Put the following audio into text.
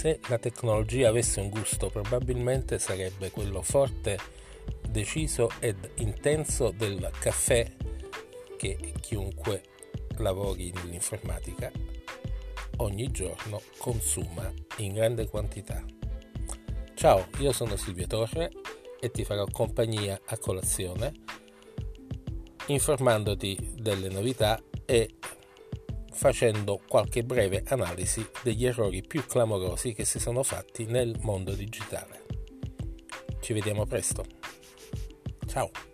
Se la tecnologia avesse un gusto, probabilmente sarebbe quello forte, deciso ed intenso del caffè che chiunque lavori nell'informatica ogni giorno consuma in grande quantità. Ciao, io sono Silvio Torre e ti farò compagnia a colazione informandoti delle novità e facendo qualche breve analisi degli errori più clamorosi che si sono fatti nel mondo digitale. Ci vediamo presto. Ciao!